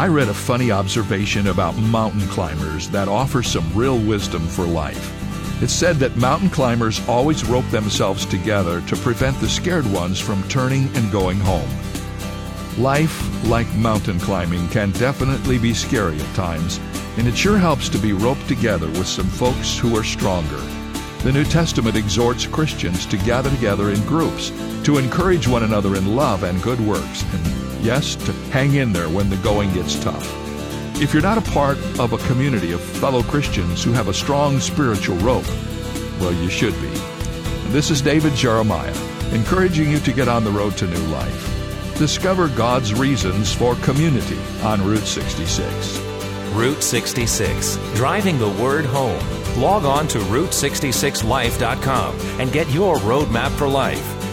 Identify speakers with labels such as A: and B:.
A: I read a funny observation about mountain climbers that offers some real wisdom for life. It said that mountain climbers always rope themselves together to prevent the scared ones from turning and going home. Life, like mountain climbing, can definitely be scary at times, and it sure helps to be roped together with some folks who are stronger. The New Testament exhorts Christians to gather together in groups, to encourage one another in love and good works, and yes, to hang in there when the going gets tough. If you're not a part of a community of fellow Christians who have a strong spiritual rope, well, you should be. This is David Jeremiah, encouraging you to get on the road to new life. Discover God's reasons for community on Route 66.
B: Route 66, driving the word home. Log on to Route66Life.com and get your roadmap for life.